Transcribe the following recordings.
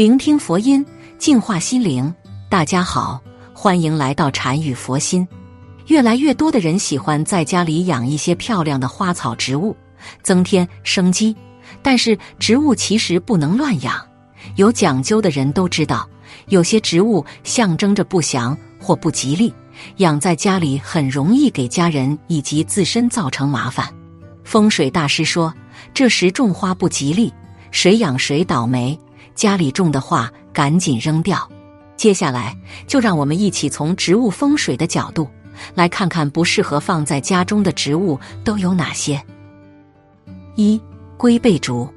聆听佛音，净化心灵。大家好，欢迎来到禅语佛心。越来越多的人喜欢在家里养一些漂亮的花草植物，增添生机。但是植物其实不能乱养，有讲究的人都知道，有些植物象征着不祥或不吉利，养在家里很容易给家人以及自身造成麻烦。风水大师说，这时种花不吉利。谁养谁倒霉，家里种的话赶紧扔掉。接下来就让我们一起从植物风水的角度来看看不适合放在家中的植物都有哪些。一龟背竹，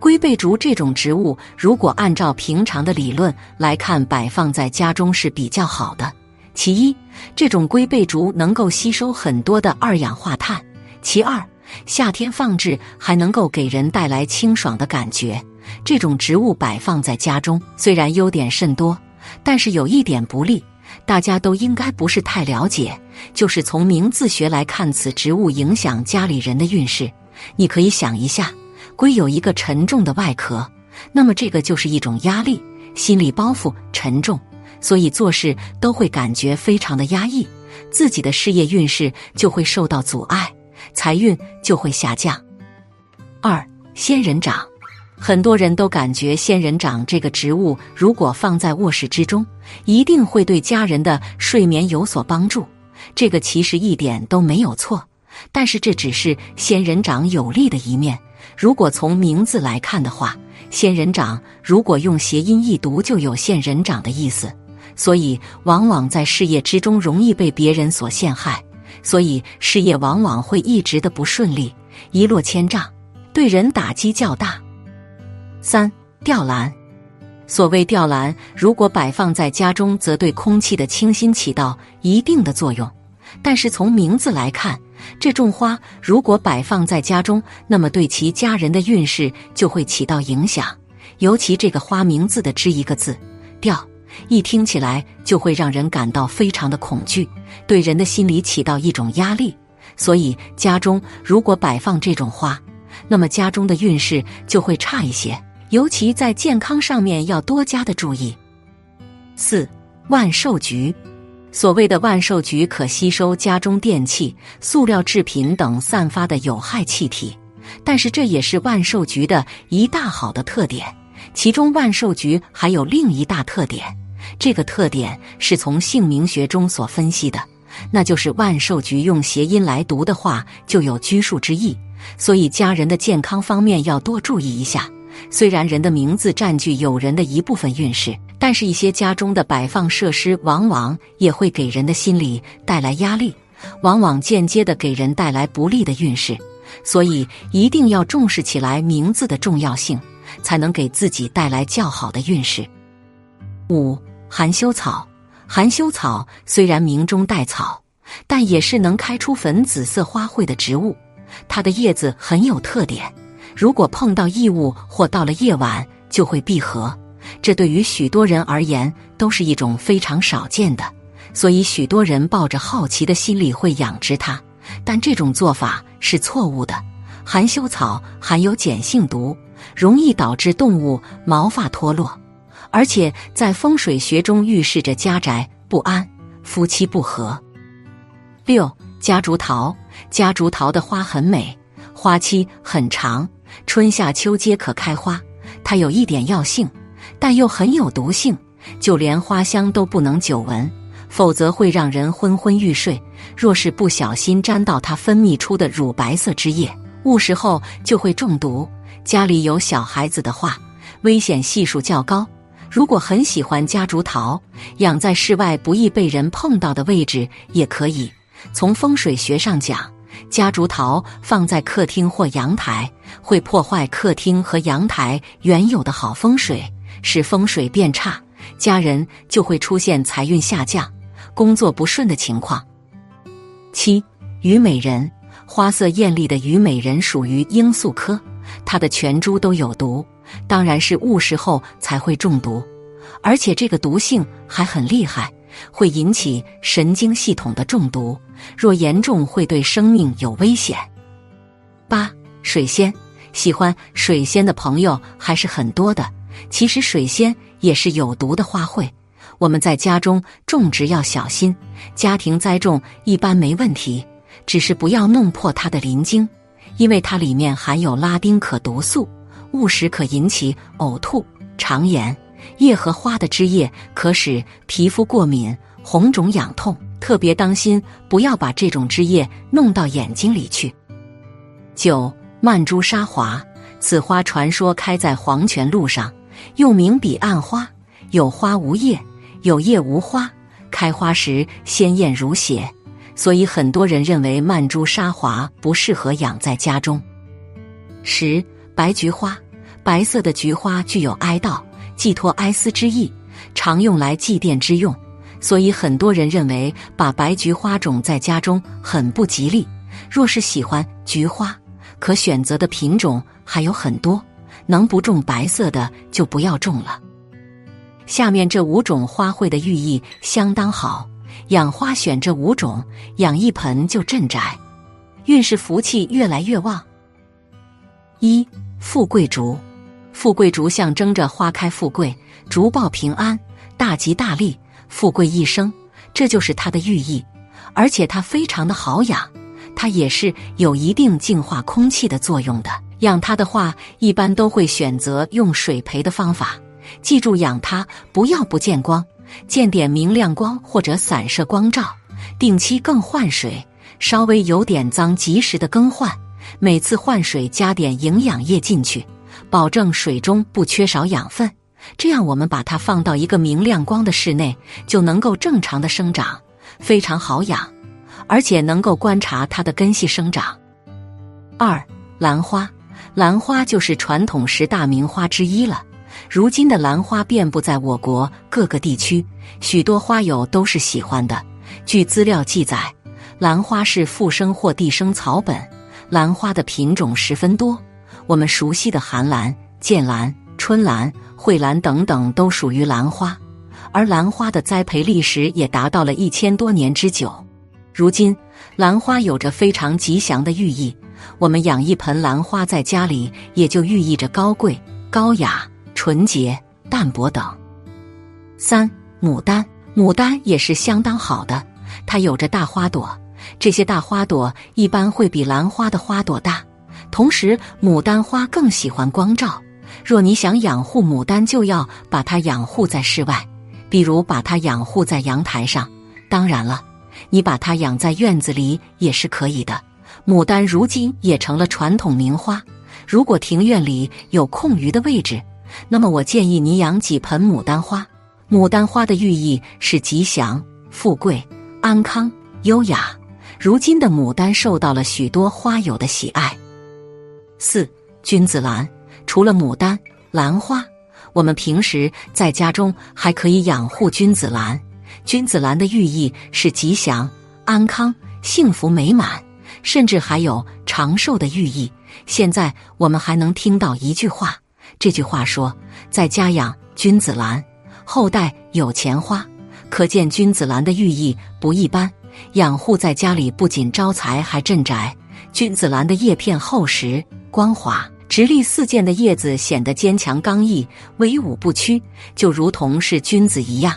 龟背竹这种植物，如果按照平常的理论来看，摆放在家中是比较好的。其一，这种龟背竹能够吸收很多的二氧化碳；其二，夏天放置还能够给人带来清爽的感觉。这种植物摆放在家中，虽然优点甚多，但是有一点不利，大家都应该不是太了解，就是从名字学来看，此植物影响家里人的运势。你可以想一下，龟有一个沉重的外壳，那么这个就是一种压力，心理包袱沉重，所以做事都会感觉非常的压抑，自己的事业运势就会受到阻碍。财运就会下降。二仙人掌，很多人都感觉仙人掌这个植物如果放在卧室之中，一定会对家人的睡眠有所帮助。这个其实一点都没有错，但是这只是仙人掌有利的一面。如果从名字来看的话，仙人掌如果用谐音一读，就有仙人掌的意思，所以往往在事业之中容易被别人所陷害。所以事业往往会一直的不顺利，一落千丈，对人打击较大。三吊兰，所谓吊兰，如果摆放在家中，则对空气的清新起到一定的作用。但是从名字来看，这种花如果摆放在家中，那么对其家人的运势就会起到影响。尤其这个花名字的之一个字“吊”。一听起来就会让人感到非常的恐惧，对人的心理起到一种压力。所以家中如果摆放这种花，那么家中的运势就会差一些，尤其在健康上面要多加的注意。四万寿菊，所谓的万寿菊可吸收家中电器、塑料制品等散发的有害气体，但是这也是万寿菊的一大好的特点。其中万寿菊还有另一大特点。这个特点是从姓名学中所分析的，那就是万寿菊用谐音来读的话，就有拘束之意。所以家人的健康方面要多注意一下。虽然人的名字占据有人的一部分运势，但是一些家中的摆放设施往往也会给人的心理带来压力，往往间接的给人带来不利的运势。所以一定要重视起来名字的重要性，才能给自己带来较好的运势。五。含羞草，含羞草虽然名中带草，但也是能开出粉紫色花卉的植物。它的叶子很有特点，如果碰到异物或到了夜晚就会闭合，这对于许多人而言都是一种非常少见的。所以许多人抱着好奇的心理会养殖它，但这种做法是错误的。含羞草含有碱性毒，容易导致动物毛发脱落。而且在风水学中预示着家宅不安、夫妻不和。六夹竹桃，夹竹桃的花很美，花期很长，春夏秋皆可开花。它有一点药性，但又很有毒性，就连花香都不能久闻，否则会让人昏昏欲睡。若是不小心沾到它分泌出的乳白色汁液，误食后就会中毒。家里有小孩子的话，危险系数较高。如果很喜欢夹竹桃，养在室外不易被人碰到的位置也可以。从风水学上讲，夹竹桃放在客厅或阳台会破坏客厅和阳台原有的好风水，使风水变差，家人就会出现财运下降、工作不顺的情况。七虞美人，花色艳丽的虞美人属于罂粟科，它的全株都有毒。当然是误食后才会中毒，而且这个毒性还很厉害，会引起神经系统的中毒，若严重会对生命有危险。八水仙，喜欢水仙的朋友还是很多的，其实水仙也是有毒的花卉，我们在家中种植要小心。家庭栽种一般没问题，只是不要弄破它的鳞茎，因为它里面含有拉丁可毒素，误食可引起呕吐、肠炎。叶和花的汁液可使皮肤过敏、红肿、痒痛，特别当心不要把这种汁液弄到眼睛里去。九曼珠沙华，此花传说开在黄泉路上，又名彼岸花，有花无叶，有叶无花，开花时鲜艳如血，所以很多人认为曼珠沙华不适合养在家中。十白菊花，白色的菊花具有哀悼。寄托哀思之意，常用来祭奠之用，所以很多人认为把白菊花种在家中很不吉利。若是喜欢菊花，可选择的品种还有很多，能不种白色的就不要种了。下面这五种花卉的寓意相当好，养花选这五种，养一盆就镇宅，运势福气越来越旺。一富贵竹。富贵竹象征着花开富贵、竹报平安、大吉大利、富贵一生，这就是它的寓意。而且它非常的好养，它也是有一定净化空气的作用的。养它的话，一般都会选择用水培的方法。记住养它，不要不见光，见点明亮光或者散射光照，定期更换水，稍微有点脏及时的更换，每次换水加点营养液进去。保证水中不缺少养分，这样我们把它放到一个明亮光的室内，就能够正常的生长，非常好养，而且能够观察它的根系生长。二兰花，兰花就是传统十大名花之一了。如今的兰花遍布在我国各个地区，许多花友都是喜欢的。据资料记载，兰花是附生或地生草本，兰花的品种十分多。我们熟悉的寒兰、剑兰、春兰、蕙兰等等都属于兰花，而兰花的栽培历史也达到了一千多年之久。如今，兰花有着非常吉祥的寓意，我们养一盆兰花在家里，也就寓意着高贵、高雅、纯洁、淡泊等。三、牡丹，牡丹也是相当好的，它有着大花朵，这些大花朵一般会比兰花的花朵大。同时，牡丹花更喜欢光照。若你想养护牡丹，就要把它养护在室外，比如把它养护在阳台上。当然了，你把它养在院子里也是可以的。牡丹如今也成了传统名花。如果庭院里有空余的位置，那么我建议你养几盆牡丹花。牡丹花的寓意是吉祥、富贵、安康、优雅。如今的牡丹受到了许多花友的喜爱。四君子兰，除了牡丹、兰花，我们平时在家中还可以养护君子兰。君子兰的寓意是吉祥、安康、幸福美满，甚至还有长寿的寓意。现在我们还能听到一句话，这句话说：“在家养君子兰，后代有钱花。”可见君子兰的寓意不一般。养护在家里不仅招财，还镇宅。君子兰的叶片厚实。光滑、直立四溅的叶子显得坚强刚毅、威武不屈，就如同是君子一样，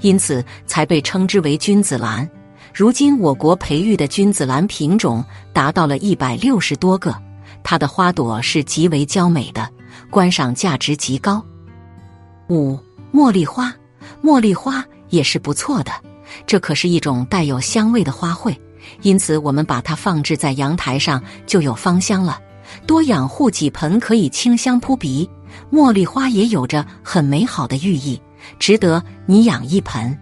因此才被称之为君子兰。如今我国培育的君子兰品种达到了一百六十多个，它的花朵是极为娇美的，观赏价值极高。五茉莉花，茉莉花也是不错的，这可是一种带有香味的花卉，因此我们把它放置在阳台上就有芳香了。多养护几盆可以清香扑鼻，茉莉花也有着很美好的寓意，值得你养一盆。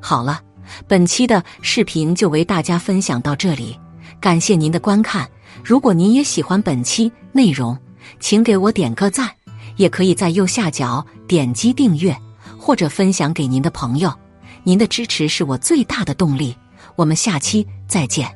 好了，本期的视频就为大家分享到这里，感谢您的观看。如果您也喜欢本期内容，请给我点个赞，也可以在右下角点击订阅或者分享给您的朋友。您的支持是我最大的动力。我们下期再见。